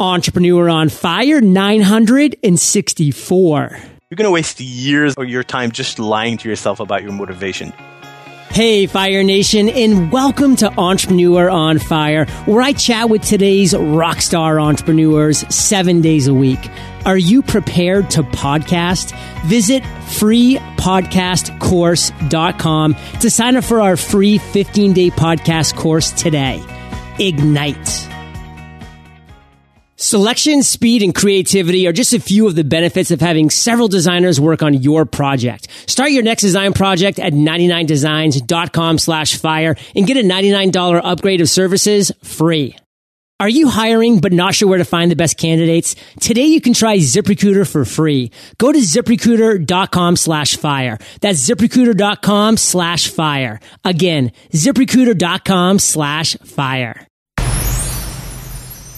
Entrepreneur on Fire 964. You're going to waste years of your time just lying to yourself about your motivation. Hey, Fire Nation, and welcome to Entrepreneur on Fire, where I chat with today's rock star entrepreneurs seven days a week. Are you prepared to podcast? Visit freepodcastcourse.com to sign up for our free 15 day podcast course today. Ignite. Selection, speed, and creativity are just a few of the benefits of having several designers work on your project. Start your next design project at 99designs.com slash fire and get a $99 upgrade of services free. Are you hiring but not sure where to find the best candidates? Today you can try ZipRecruiter for free. Go to ziprecruiter.com slash fire. That's ziprecruiter.com slash fire. Again, ziprecruiter.com slash fire.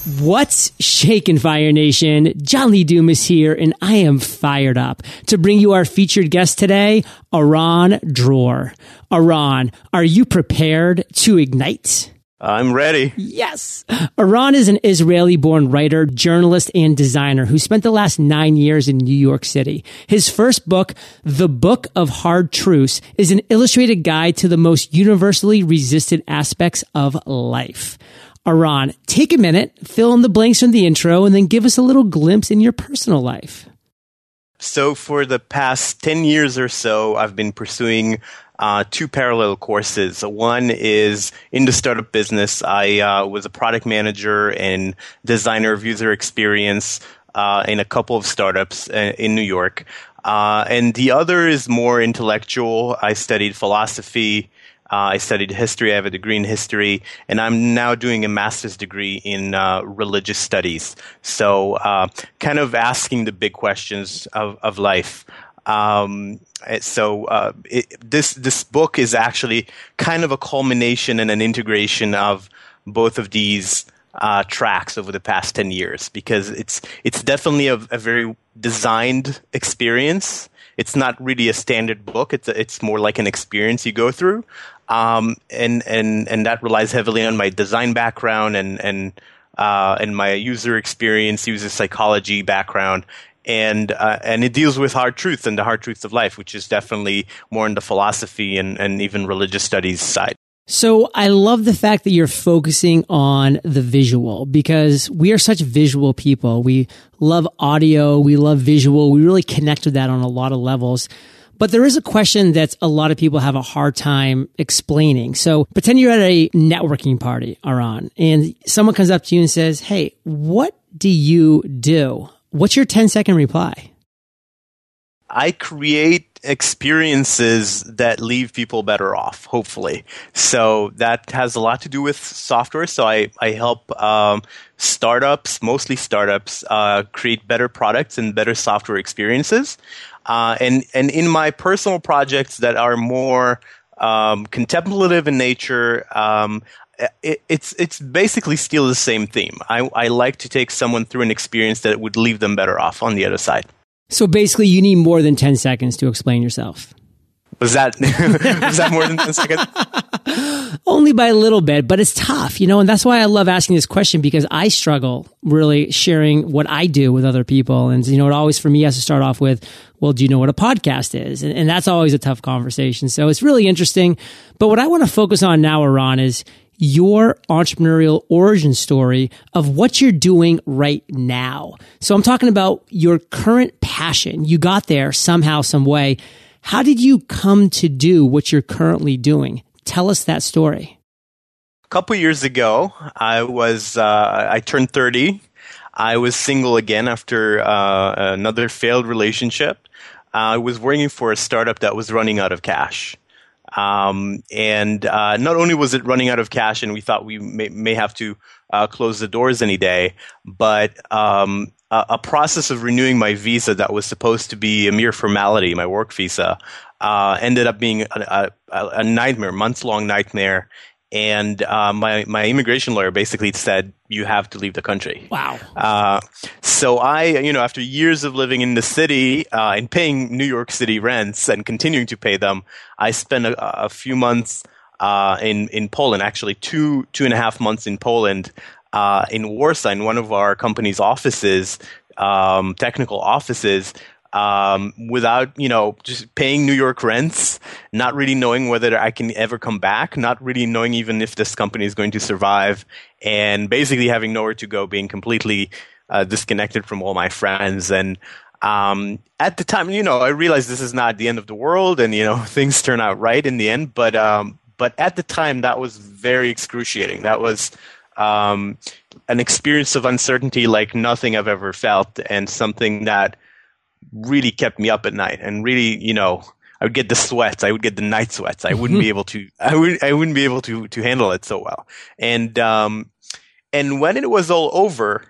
What's shaking, Fire Nation? John Lee Dumas here, and I am fired up to bring you our featured guest today, Eran Dror. Eran, are you prepared to ignite? I'm ready. Yes. Eran is an Israeli born writer, journalist, and designer who spent the last nine years in New York City. His first book, The Book of Hard Truths, is an illustrated guide to the most universally resisted aspects of life. Eran, take a minute, fill in the blanks from the intro, and then give us a little glimpse in your personal life. So, for the past 10 years or so, I've been pursuing uh, two parallel courses. One is in the startup business. I uh, was a product manager and designer of user experience uh, in a couple of startups uh, in New York. Uh, and the other is more intellectual. I studied philosophy uh, I studied history. I have a degree in history, and I'm now doing a master's degree in uh, religious studies. So, uh, kind of asking the big questions of, of life. Um, so, uh, it, this this book is actually kind of a culmination and an integration of both of these uh, tracks over the past ten years, because it's it's definitely a, a very designed experience it's not really a standard book. It's a, it's more like an experience you go through um, and and and that relies heavily on my design background and and uh, and my user experience, user psychology background, and uh, and it deals with hard truths and the hard truths of life, which is definitely more in the philosophy and and even religious studies side. So I love the fact that you're focusing on the visual because we are such visual people. We love audio, we love visual, we really connect with that on a lot of levels. But there is a question that a lot of people have a hard time explaining. So pretend you're at a networking party, Eran, and someone comes up to you and says, Hey, what do you do? What's your 10 second reply? I create experiences that leave people better off, hopefully. So that has a lot to do with software. So I, I help um, startups, mostly startups, uh, create better products and better software experiences. Uh, and and in my personal projects that are more um, contemplative in nature, um, it, it's it's basically still the same theme. I, I like to take someone through an experience that would leave them better off on the other side. So basically, you need more than ten seconds to explain yourself. Was that was that more than ten seconds? Only by a little bit, but it's tough, you know, and that's why I love asking this question because I struggle really sharing what I do with other people. And, you know, it always for me has to start off with, well, do you know what a podcast is? And, and that's always a tough conversation. So it's really interesting. But what I want to focus on now, Eran, is your entrepreneurial origin story of what you're doing right now. So I'm talking about your current passion. You got there somehow, some way. How did you come to do what you're currently doing? Tell us that story. A couple years ago, I was uh, I turned 30. I was single again after uh, another failed relationship. I was working for a startup that was running out of cash. Um, and uh, not only was it running out of cash, and we thought we may, may have to uh, close the doors any day, but um, a, a, process of renewing my visa that was supposed to be a mere formality, my work visa, uh, ended up being a, a, a nightmare, months long nightmare. And uh, my my immigration lawyer basically said you have to leave the country. Wow. Uh, so I, you know, after years of living in the city uh, and paying New York City rents and continuing to pay them, I spent a, a few months uh, in in Poland. Actually, two two and a half months in Poland, uh, in Warsaw, in one of our company's offices, um, technical offices, um, without you know just paying New York rents, not really knowing whether I can ever come back, not really knowing even if this company is going to survive, and basically having nowhere to go, being completely uh, disconnected from all my friends and. Um, at the time, you know, I realized this is not the end of the world, and you know, things turn out right in the end. But um, but at the time, that was very excruciating. That was um, an experience of uncertainty like nothing I've ever felt, and something that really kept me up at night and really, you know, I would get the sweats. I would get the night sweats. I wouldn't be able to. I would. I wouldn't be able to to handle it so well. And um, and when it was all over,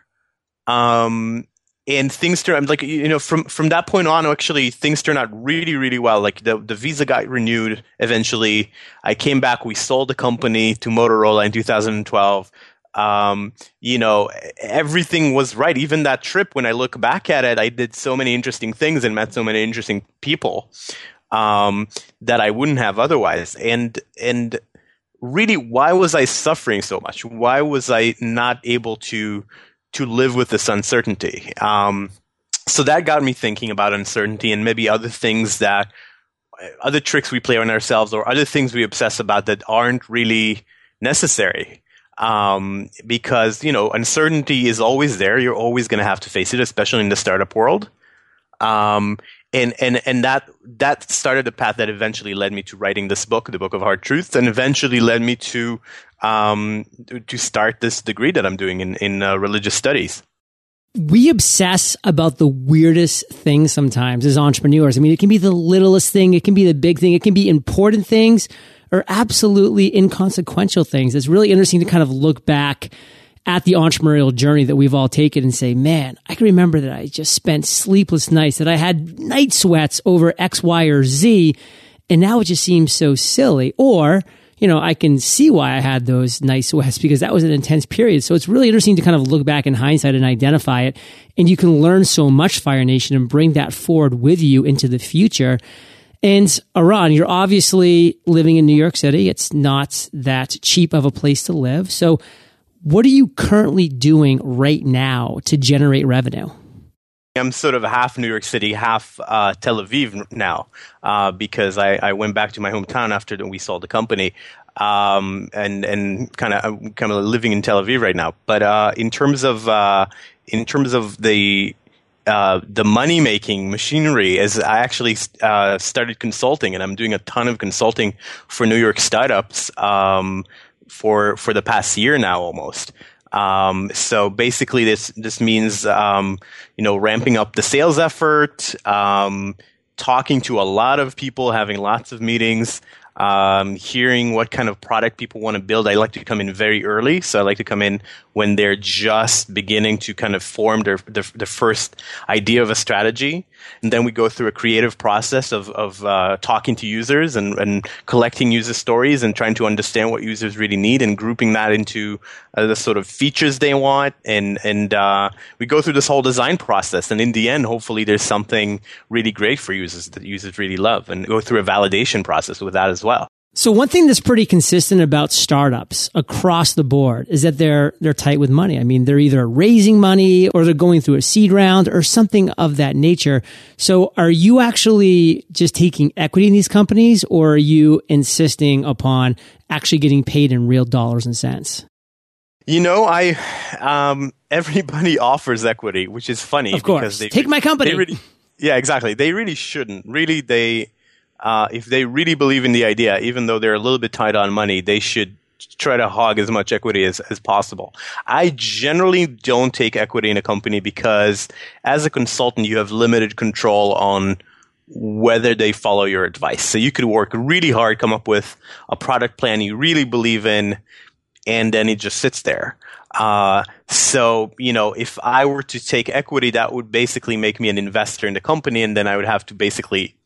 um, and things turned like you know from from that point on, actually things turned out really really well. Like the the visa got renewed eventually. I came back. We sold the company to Motorola in 2012 um, you know, everything was right. Even that trip, when I look back at it, I did so many interesting things and met so many interesting people um, that I wouldn't have otherwise. And and really, why was I suffering so much? Why was I not able to to live with this uncertainty? Um, so that got me thinking about uncertainty and maybe other things that other tricks we play on ourselves or other things we obsess about that aren't really necessary um, because you know uncertainty is always there. You're always going to have to face it, especially in the startup world. Um, and and and that that started the path that eventually led me to writing this book, the Book of Hard Truths, and eventually led me to um, to start this degree that I'm doing in in uh, religious studies. We obsess about the weirdest things sometimes as entrepreneurs. I mean, it can be the littlest thing, it can be the big thing, it can be important things are absolutely inconsequential things. It's really interesting to kind of look back at the entrepreneurial journey that we've all taken and say, man, I can remember that I just spent sleepless nights, that I had night sweats over X, Y, or Z. And now it just seems so silly. Or, you know, I can see why I had those night sweats because that was an intense period. So it's really interesting to kind of look back in hindsight and identify it. And you can learn so much, Fire Nation, and bring that forward with you into the future. And Eran, you're obviously living in New York City. It's not that cheap of a place to live. So, what are you currently doing right now to generate revenue? I'm sort of half New York City, half uh, Tel Aviv now, uh, because I, I, went back to my hometown after we sold the company, um, and and kind of kind of living in Tel Aviv right now. But uh, in terms of uh, in terms of the uh, the money making machinery is I actually uh, started consulting and I'm doing a ton of consulting for New York startups um, for for the past year now almost. Um, so basically, this this means um, you know ramping up the sales effort, um, talking to a lot of people, having lots of meetings, um, hearing what kind of product people want to build. I like to come in very early, so I like to come in when they're just beginning to kind of form their their, their first idea of a strategy, and then we go through a creative process of of uh, talking to users and, and collecting user stories and trying to understand what users really need and grouping that into uh, the sort of features they want, and and uh, we go through this whole design process, and in the end, hopefully, there's something really great for users that users really love, and go through a validation process with that as well. So one thing that's pretty consistent about startups across the board is that they're they're tight with money. I mean, they're either raising money or they're going through a seed round or something of that nature. So are you actually just taking equity in these companies or are you insisting upon actually getting paid in real dollars and cents? You know, I um, everybody offers equity, which is funny. Of course, they, take my company. Really, yeah, exactly. They really shouldn't. Really, they uh, if they really believe in the idea, even though they're a little bit tight on money, they should try to hog as much equity as, as possible. I generally don't take equity in a company because as a consultant, you have limited control on whether they follow your advice. So you could work really hard, come up with a product plan you really believe in, and then it just sits there. Uh, so, you know, if I were to take equity, that would basically make me an investor in the company, and then I would have to basically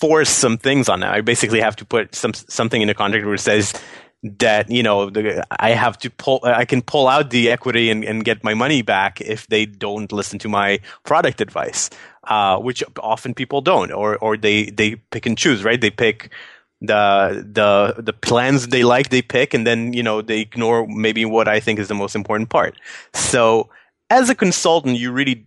force some things on them. I basically have to put some something in the contract where it says that you know the, I have to pull I can pull out the equity and, and, get my money back if they don't listen to my product advice, uh, which often people don't, or or they they pick and choose, right? They pick the the the plans they like they pick and then you know they ignore maybe what I think is the most important part. So as a consultant, you really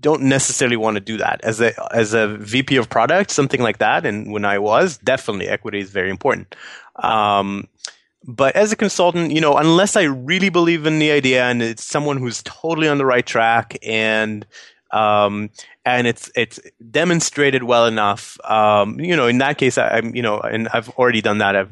don't necessarily want to do that. As a as a VP of product, something like that, and when I was, definitely equity is very important. Um, but as a consultant, you know, unless I really believe in the idea and it's someone who's totally on the right track and um, and it's it's demonstrated well enough. Um, you know, in that case, I, am you know, and I've already done that. I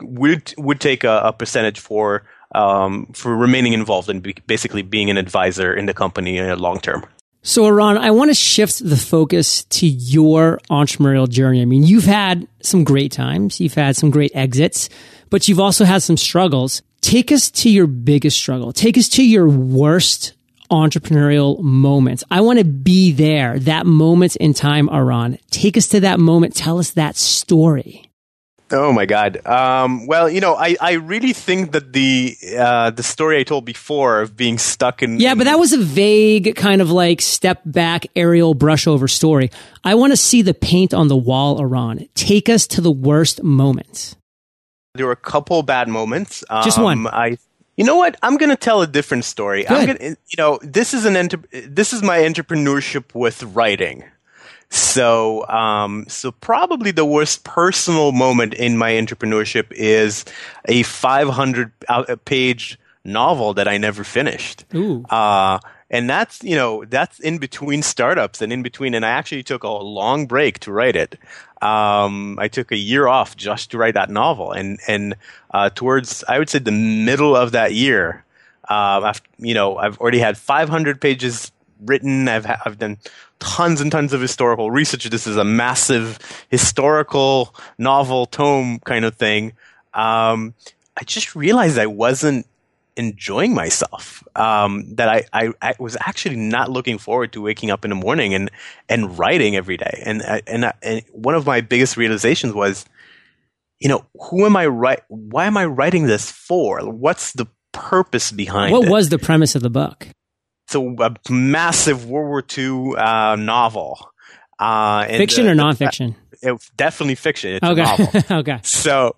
would would take a, a percentage for um, for remaining involved and be, basically being an advisor in the company in the long term. So, Eran, I want to shift the focus to your entrepreneurial journey. I mean, you've had some great times, you've had some great exits, but you've also had some struggles. Take us to your biggest struggle. Take us to your worst entrepreneurial moments. I want to be there, that moment in time, Eran. Take us to that moment. Tell us that story. Oh my God. Um, well, you know, I, I really think that the uh, the story I told before of being stuck in yeah, but that was a vague kind of like step back aerial brush over story. I want to see the paint on the wall, Eran. Take us to the worst moments. There were a couple bad moments. Just one. Um, I you know what? I'm going to tell a different story. Good. I'm going to, you know, this is an enter- this is my entrepreneurship with writing. So, um, so probably the worst personal moment in my entrepreneurship is a 500 uh, page novel that I never finished. Ooh. Uh, and that's you know that's in between startups and in between and i actually took a long break to write it um, i took a year off just to write that novel and and uh, towards i would say the middle of that year uh, after, you know i've already had 500 pages written i've ha- i've done tons and tons of historical research this is a massive historical novel tome kind of thing um, i just realized i wasn't enjoying myself. Um, that I, I, I, was actually not looking forward to waking up in the morning and, and writing every day. And, and, and one of my biggest realizations was, you know, who am I right? Why am I writing this for? What's the purpose behind what it? was the premise of the book? So a massive World War II uh, novel. Uh, fiction or nonfiction? It, definitely fiction. It's okay. okay. So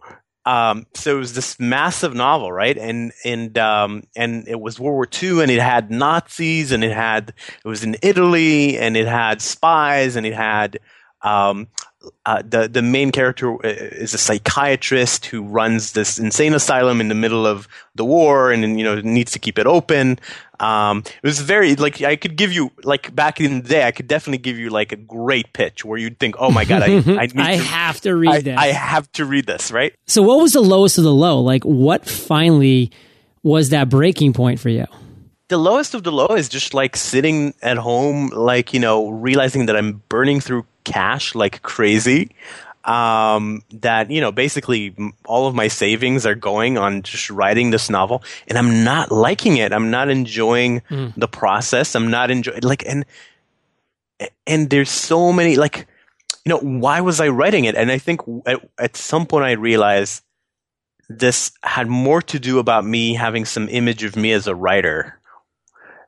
um, so it was this massive novel, right? And and um, and it was World War II, and it had Nazis, and it had it was in Italy, and it had spies, and it had um, uh, the the main character uh, is a psychiatrist who runs this insane asylum in the middle of the war, and you know needs to keep it open. Um, it was very like I could give you like back in the day, I could definitely give you like a great pitch where you'd think, oh my god, I I, I to, have to read I, this. I have to read this, right? So, what was the lowest of the low? Like, what finally was that breaking point for you? The lowest of the low is just like sitting at home, like you know, realizing that I'm burning through cash like crazy um, that you know basically all of my savings are going on just writing this novel, and I'm not liking it. I'm not enjoying mm. the process. I'm not enjoying like and and there's so many like you know why was I writing it? And I think at, at some point I realized this had more to do about me having some image of me as a writer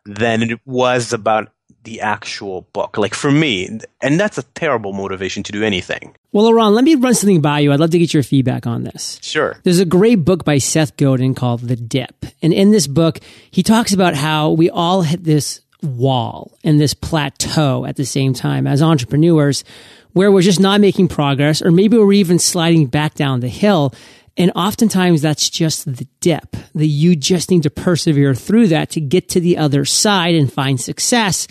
than it was about the actual book. Like for me, and that's a terrible motivation to do anything. Well, Eran, let me run something by you. I'd love to get your feedback on this. Sure. There's a great book by Seth Godin called The Dip. And in this book, he talks about how we all hit this wall and this plateau at the same time as entrepreneurs where we're just not making progress or maybe we're even sliding back down the hill. And oftentimes that's just the dip that you just need to persevere through that to get to the other side and find success.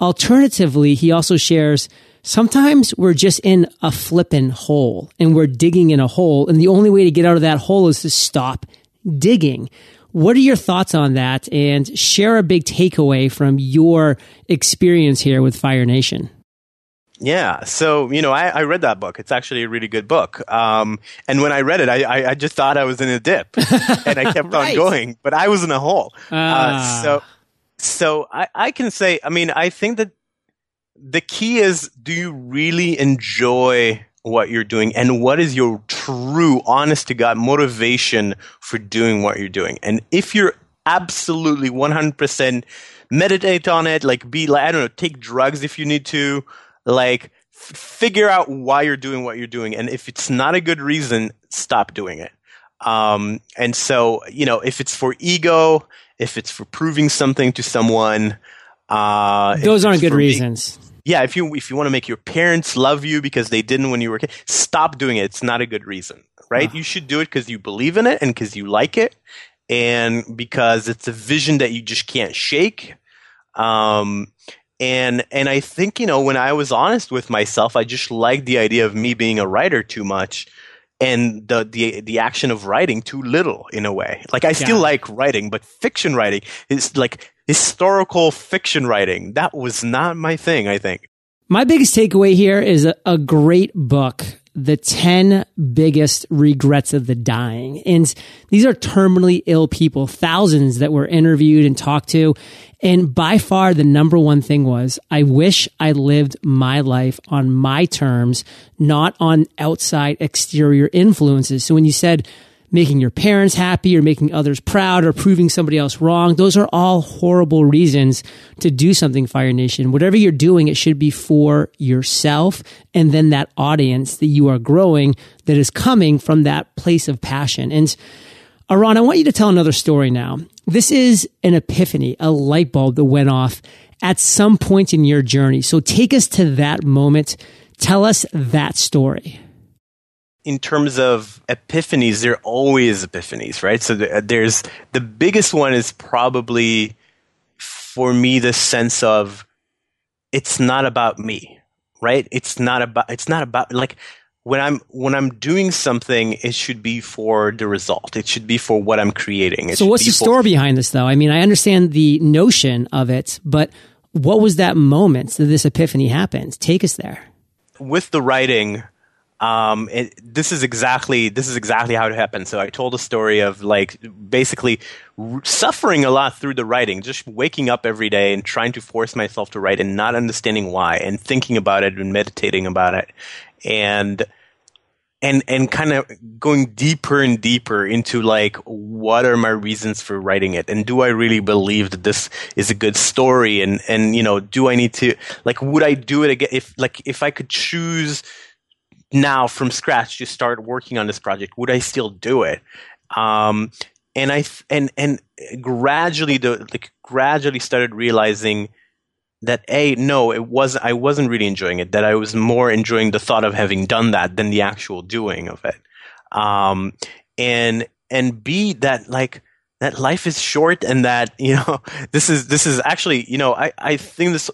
Alternatively, he also shares sometimes we're just in a flippin' hole and we're digging in a hole. And the only way to get out of that hole is to stop digging. What are your thoughts on that? And share a big takeaway from your experience here with Fire Nation. Yeah, so you know, I, I, read that book. It's actually a really good book. Um, and when I read it, I, I, I, just thought I was in a dip, and I kept right. on going, but I was in a hole. Uh, uh, so, so I, I can say, I mean, I think that the key is: do you really enjoy what you're doing, and what is your true, honest to God motivation for doing what you're doing? And if you're absolutely 100 percent meditate on it, like be like I don't know, take drugs if you need to like figure out why you're doing what you're doing. And if it's not a good reason, stop doing it. Um, and so, you know, if it's for ego, if it's for proving something to someone, uh, those aren't good reasons. yeah, if you if you want to make your parents love you because they didn't when you were a kid, stop doing it. It's not a good reason, right? You should do it because you believe in it and because you like it, and because it's a vision that you just can't shake. Um, and and I think you know when I was honest with myself, I just liked the idea of me being a writer too much, and the the the action of writing too little in a way. Like I still yeah. like writing, but fiction writing is like historical fiction writing. That was not my thing. I think. My biggest takeaway here is a, a great book the 10 biggest regrets of the dying. And these are terminally ill people, thousands that were interviewed and talked to. And by far the number one thing was, I wish I lived my life on my terms, not on outside exterior influences. So when you said, making your parents happy or making others proud or proving somebody else wrong. Those are all horrible reasons to do something, Fire Nation. Whatever you're doing, it should be for yourself and then that audience that you are growing that is coming from that place of passion. And Eran, I want you to tell another story now. This is an epiphany, a light bulb that went off at some point in your journey. So take us to that moment. Tell us that story in terms of epiphanies, there are always epiphanies, right? So there's the biggest one is probably for me the sense of it's not about me, right? It's not about it's not about like when I'm when I'm doing something, it should be for the result. It should be for what I'm creating. It so what's the story behind this though? I mean, I understand the notion of it, but what was that moment that this epiphany happened? Take us there. With the writing, um, it, this is exactly this is exactly how it happened. So I told a story of like basically r- suffering a lot through the writing, just waking up every day and trying to force myself to write and not understanding why, and thinking about it and meditating about it, and and and kind of going deeper and deeper into like what are my reasons for writing it? And do i really believe that this is a good story? And and you know do i need to like would i do it again? If like if i could choose now from scratch to start working on this project, would I still do it? Um, and I and and gradually the like gradually started realizing that a no it was I wasn't really enjoying it that I was more enjoying the thought of having done that than the actual doing of it um, and and b that like that life is short and that you know this is this is actually you know I I think this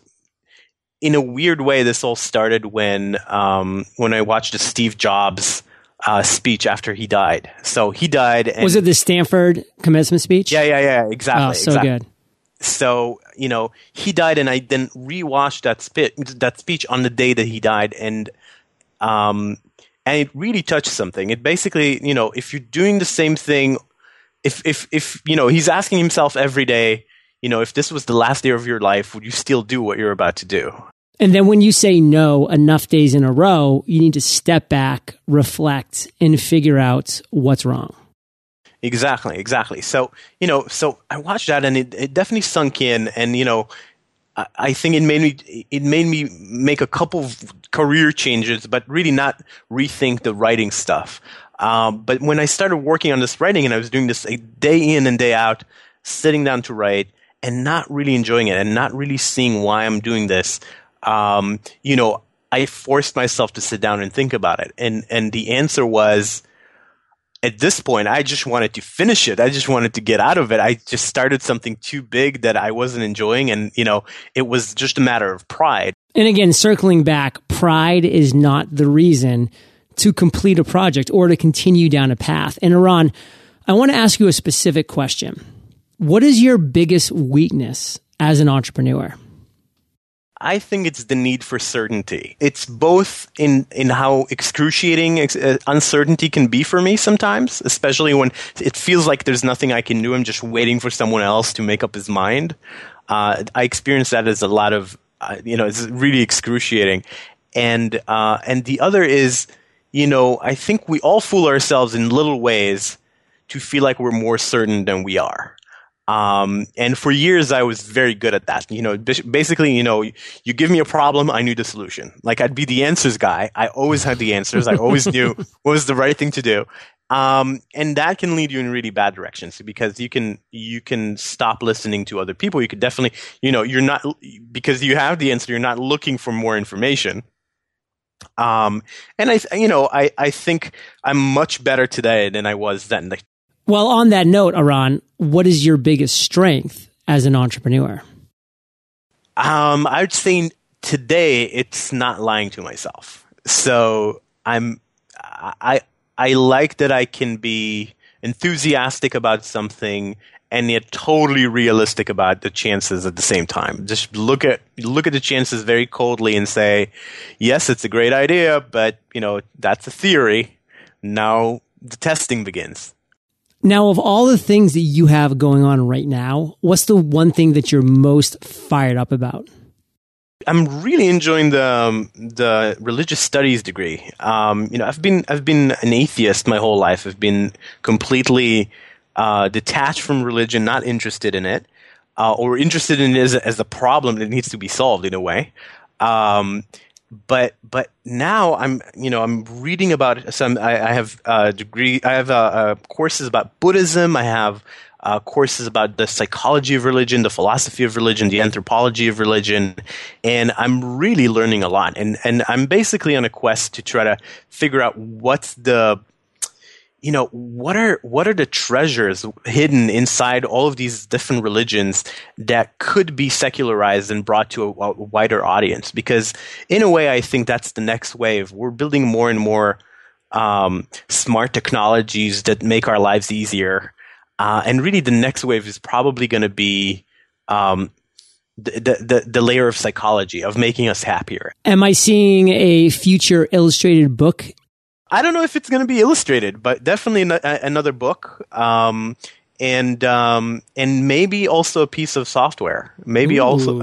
in a weird way, this all started when um, when I watched a Steve Jobs uh, speech after he died. So he died. And, was it the Stanford commencement speech? Yeah, yeah, yeah. Exactly. Oh, so exactly. good. So you know he died, and I then rewatched that speech that speech on the day that he died, and um, and it really touched something. It basically, you know, if you're doing the same thing, if if if you know, he's asking himself every day you know, if this was the last day of your life, would you still do what you're about to do? And then when you say no enough days in a row, you need to step back, reflect, and figure out what's wrong. Exactly, exactly. So, you know, so I watched that and it, it definitely sunk in and, you know, I, I think it made me it made me make a couple of career changes, but really not rethink the writing stuff. Um, but when I started working on this writing and I was doing this day in and day out, sitting down to write, and not really enjoying it and not really seeing why I'm doing this, um, you know, I forced myself to sit down and think about it. And and the answer was at this point, I just wanted to finish it. I just wanted to get out of it. I just started something too big that I wasn't enjoying. And, you know, it was just a matter of pride. And again, circling back, pride is not the reason to complete a project or to continue down a path. And Eran, I want to ask you a specific question. What is your biggest weakness as an entrepreneur? I think it's the need for certainty. It's both in, in how excruciating ex- uh, uncertainty can be for me sometimes, especially when it feels like there's nothing I can do. I'm just waiting for someone else to make up his mind. Uh, I experience that as a lot of, uh, you know, it's really excruciating. And, uh, and the other is, you know, I think we all fool ourselves in little ways to feel like we're more certain than we are. Um, and for years, I was very good at that. You know, basically, you know, you give me a problem, I knew the solution. Like I'd be the answers guy. I always had the answers. I always knew what was the right thing to do. Um, and that can lead you in really bad directions because you can you can stop listening to other people. You could definitely, you know, you're not because you have the answer. You're not looking for more information. Um, and I, you know, I, I think I'm much better today than I was then. Well, on that note, Eran, what is your biggest strength as an entrepreneur? Um, I would say today it's not lying to myself. So I'm, I, I like that I can be enthusiastic about something and yet totally realistic about the chances at the same time. Just look at look at the chances very coldly and say, yes, it's a great idea, but you know that's a theory. Now the testing begins. Now, of all the things that you have going on right now, what's the one thing that you're most fired up about? I'm really enjoying the um, the religious studies degree. Um, you know, I've been I've been an atheist my whole life. I've been completely uh, detached from religion, not interested in it, uh, or interested in it as, as a problem that needs to be solved in a way. Um, but but now I'm you know I'm reading about some I, I have a degree I have courses about Buddhism I have uh, courses about the psychology of religion the philosophy of religion the anthropology of religion and I'm really learning a lot. And and I'm basically on a quest to try to figure out what's the you know what are what are the treasures hidden inside all of these different religions that could be secularized and brought to a, a, wider audience? Because in a way i think that's the next wave. We're building more and more um, smart technologies that make our lives easier. Uh, and really the next wave is probably going to be um, the, the, the layer of psychology of making us happier. Am I seeing a future illustrated book I don't know if it's going to be illustrated, but definitely an- another book. Um, and um, and maybe also a piece of software. Maybe Ooh. also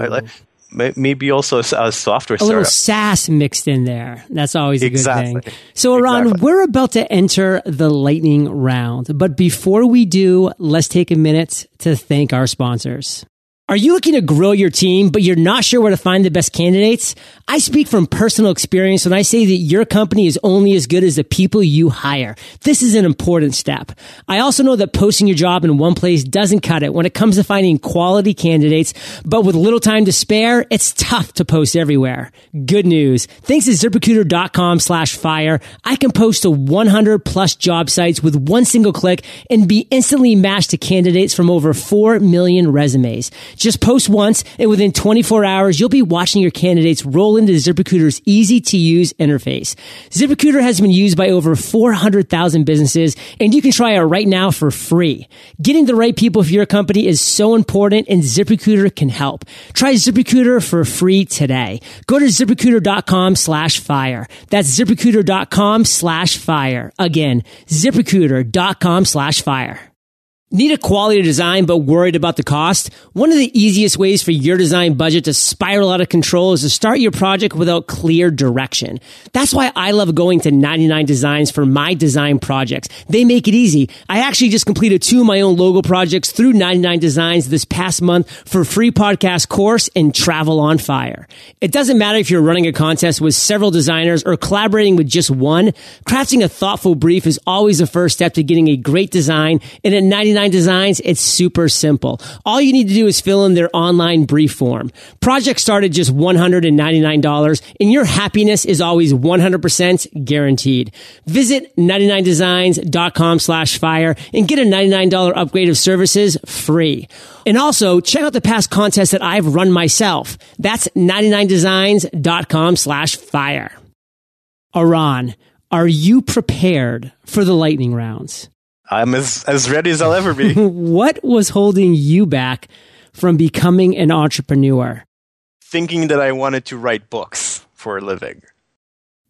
maybe also a, software. A little SaaS mixed in there. That's always a exactly. good thing. So, Eran, exactly. we're about to enter the lightning round, but before we do, let's take a minute to thank our sponsors. Are you looking to grow your team, but you're not sure where to find the best candidates? I speak from personal experience when I say that your company is only as good as the people you hire. This is an important step. I also know that posting your job in one place doesn't cut it when it comes to finding quality candidates, but with little time to spare, it's tough to post everywhere. Good news. Thanks to ziprecruiter.com slash fire, I can post to 100 plus job sites with one single click and be instantly matched to candidates from over 4 million resumes. Just post once and within 24 hours, you'll be watching your candidates roll into ZipRecruiter's easy to use interface. ZipRecruiter has been used by over 400,000 businesses and you can try it right now for free. Getting the right people for your company is so important and ZipRecruiter can help. Try ZipRecruiter for free today. Go to ziprecruiter.com slash fire. That's ziprecruiter.com slash fire. Again, ziprecruiter.com slash fire. Need a quality design but worried about the cost? One of the easiest ways for your design budget to spiral out of control is to start your project without clear direction. That's why I love going to 99 Designs for my design projects. They make it easy. I actually just completed two of my own logo projects through 99 Designs this past month for free podcast course and travel on fire. It doesn't matter if you're running a contest with several designers or collaborating with just one. Crafting a thoughtful brief is always the first step to getting a great design and at 99 Designs, it's super simple. All you need to do is fill in their online brief form. Project started just $199 and your happiness is always 100% guaranteed. Visit 99designs.com slash fire and get a $99 upgrade of services free. And also check out the past contests that I've run myself. That's 99designs.com slash fire. Eran, are you prepared for the lightning rounds? I'm as, as ready as I'll ever be. what was holding you back from becoming an entrepreneur? Thinking that I wanted to write books for a living.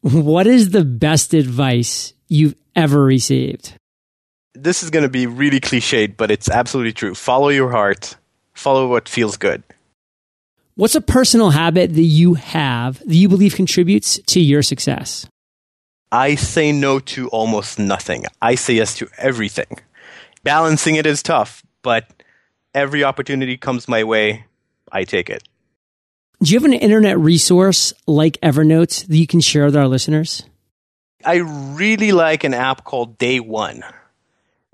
What is the best advice you've ever received? This is going to be really cliched, but it's absolutely true. Follow your heart, follow what feels good. What's a personal habit that you have that you believe contributes to your success? I say no to almost nothing. I say yes to everything. Balancing it is tough, but every opportunity comes my way, I take it. Do you have an internet resource like Evernote that you can share with our listeners? I really like an app called Day One.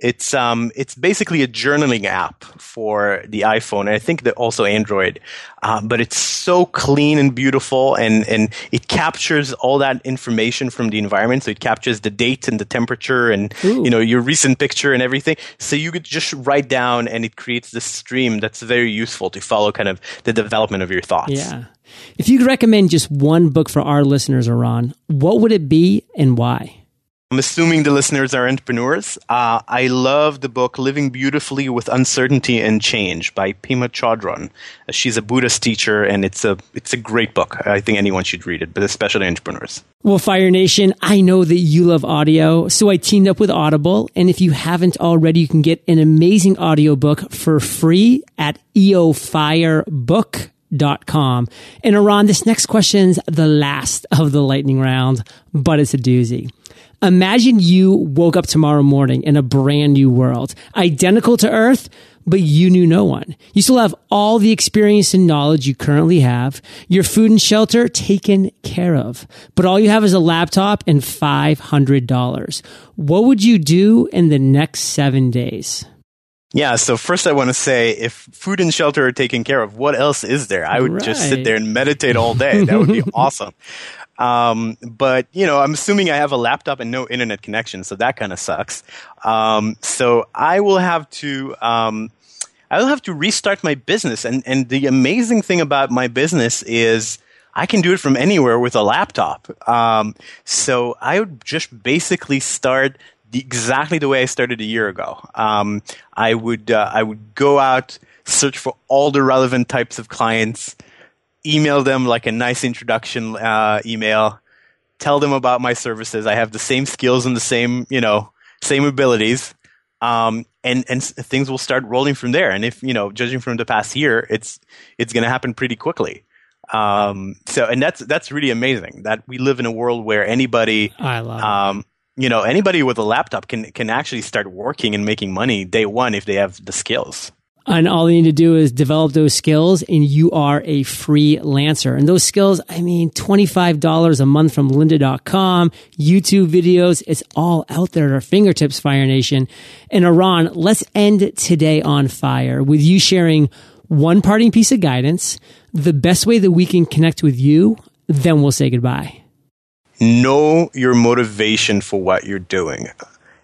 It's um, it's basically a journaling app for the iPhone, and I think that also Android. Uh, but it's so clean and beautiful, and and it captures all that information from the environment. So it captures the date and the temperature, and Ooh. you know your recent picture and everything. So you could just write down, and it creates this stream that's very useful to follow kind of the development of your thoughts. Yeah. If you could recommend just one book for our listeners, Eran, what would it be and why? I'm assuming the listeners are entrepreneurs. Uh, I love the book Living Beautifully with Uncertainty and Change by Pema Chodron. She's a Buddhist teacher, and it's a it's a great book. I think anyone should read it, but especially entrepreneurs. Well, Fire Nation, I know that you love audio, so I teamed up with Audible, and if you haven't already, you can get an amazing audiobook for free at eofirebook.com. And Eran, this next question's the last of the lightning round, but it's a doozy. Imagine you woke up tomorrow morning in a brand new world, identical to Earth, but you knew no one. You still have all the experience and knowledge you currently have, your food and shelter taken care of, but all you have is a laptop and $500. What would you do in the next seven days? Yeah, so first I want to say if food and shelter are taken care of, what else is there? I would right. just sit there and meditate all day. That would be awesome. Um, but you know, I'm assuming I have a laptop and no internet connection, so that kind of sucks. Um, so I will have to. Um, I will have to restart my business, and and the amazing thing about my business is I can do it from anywhere with a laptop. Um, so I would just basically start the, exactly the way I started a year ago. Um, I would uh, I would go out, search for all the relevant types of clients, email them like a nice introduction uh, email, tell them about my services. I have the same skills and the same, you know, same abilities. Um, and and things will start rolling from there. And if you know, judging from the past year, it's it's going to happen pretty quickly. Um, so and that's that's really amazing that we live in a world where anybody, I love um, you know, anybody with a laptop can can actually start working and making money day one if they have the skills. And all you need to do is develop those skills and you are a freelancer. And those skills, I mean, $25 a month from lynda.com, YouTube videos, it's all out there at our fingertips, Fire Nation. And Eran, let's end today on fire with you sharing one parting piece of guidance, the best way that we can connect with you, then we'll say goodbye. Know your motivation for what you're doing.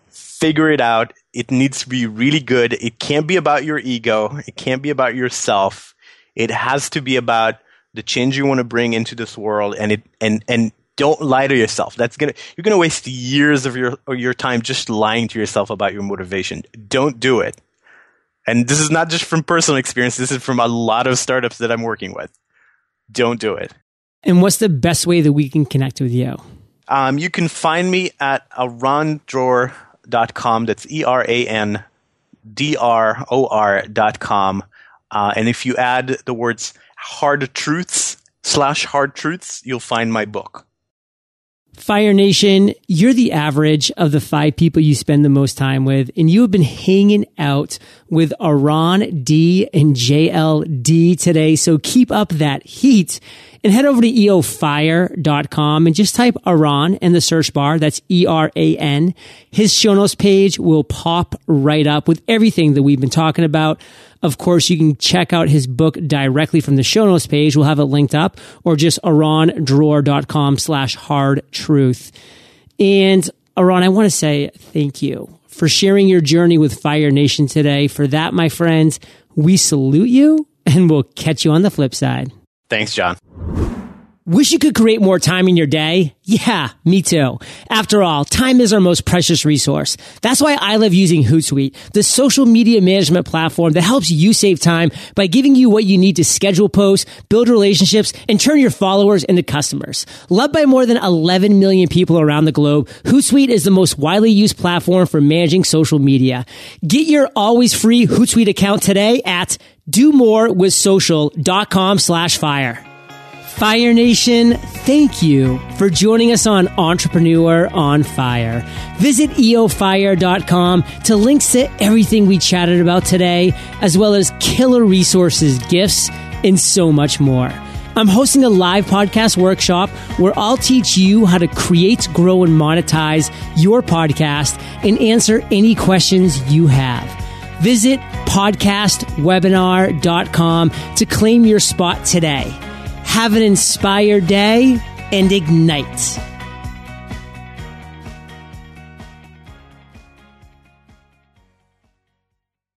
Figure it out it needs to be really good. It can't be about your ego. It can't be about yourself. It has to be about the change you want to bring into this world and it and and don't lie to yourself. That's gonna you're gonna waste years of your your time just lying to yourself about your motivation. Don't do it. And this is not just from personal experience. This is from a lot of startups that I'm working with. Don't do it. And what's the best way that we can connect with you? Um, you can find me at erandror dot com. That's E R A N D R O R dot com. Uh, and if you add the words hard truths slash hard truths, you'll find my book. Fire Nation, you're the average of the five people you spend the most time with, and you have been hanging out with Eran D and JLD today. So keep up that heat and head over to eofire.com and just type Eran in the search bar. That's E-R-A-N. His show notes page will pop right up with everything that we've been talking about. Of course, you can check out his book directly from the show notes page. We'll have it linked up or just erandror.com slash hard truth. And Eran, I want to say thank you for sharing your journey with Fire Nation today. For that, my friends, we salute you and we'll catch you on the flip side. Thanks, John. Wish you could create more time in your day? Yeah, me too. After all, time is our most precious resource. That's why I love using Hootsuite, the social media management platform that helps you save time by giving you what you need to schedule posts, build relationships, and turn your followers into customers. Loved by more than 11 million people around the globe, Hootsuite is the most widely used platform for managing social media. Get your always free Hootsuite account today at do more with social.com slash fire. Fire Nation, thank you for joining us on Entrepreneur on Fire. Visit eofire.com to links to everything we chatted about today, as well as killer resources, gifts, and so much more. I'm hosting a live podcast workshop where I'll teach you how to create, grow, and monetize your podcast and answer any questions you have. Visit podcastwebinar.com to claim your spot today. Have an inspired day and ignite.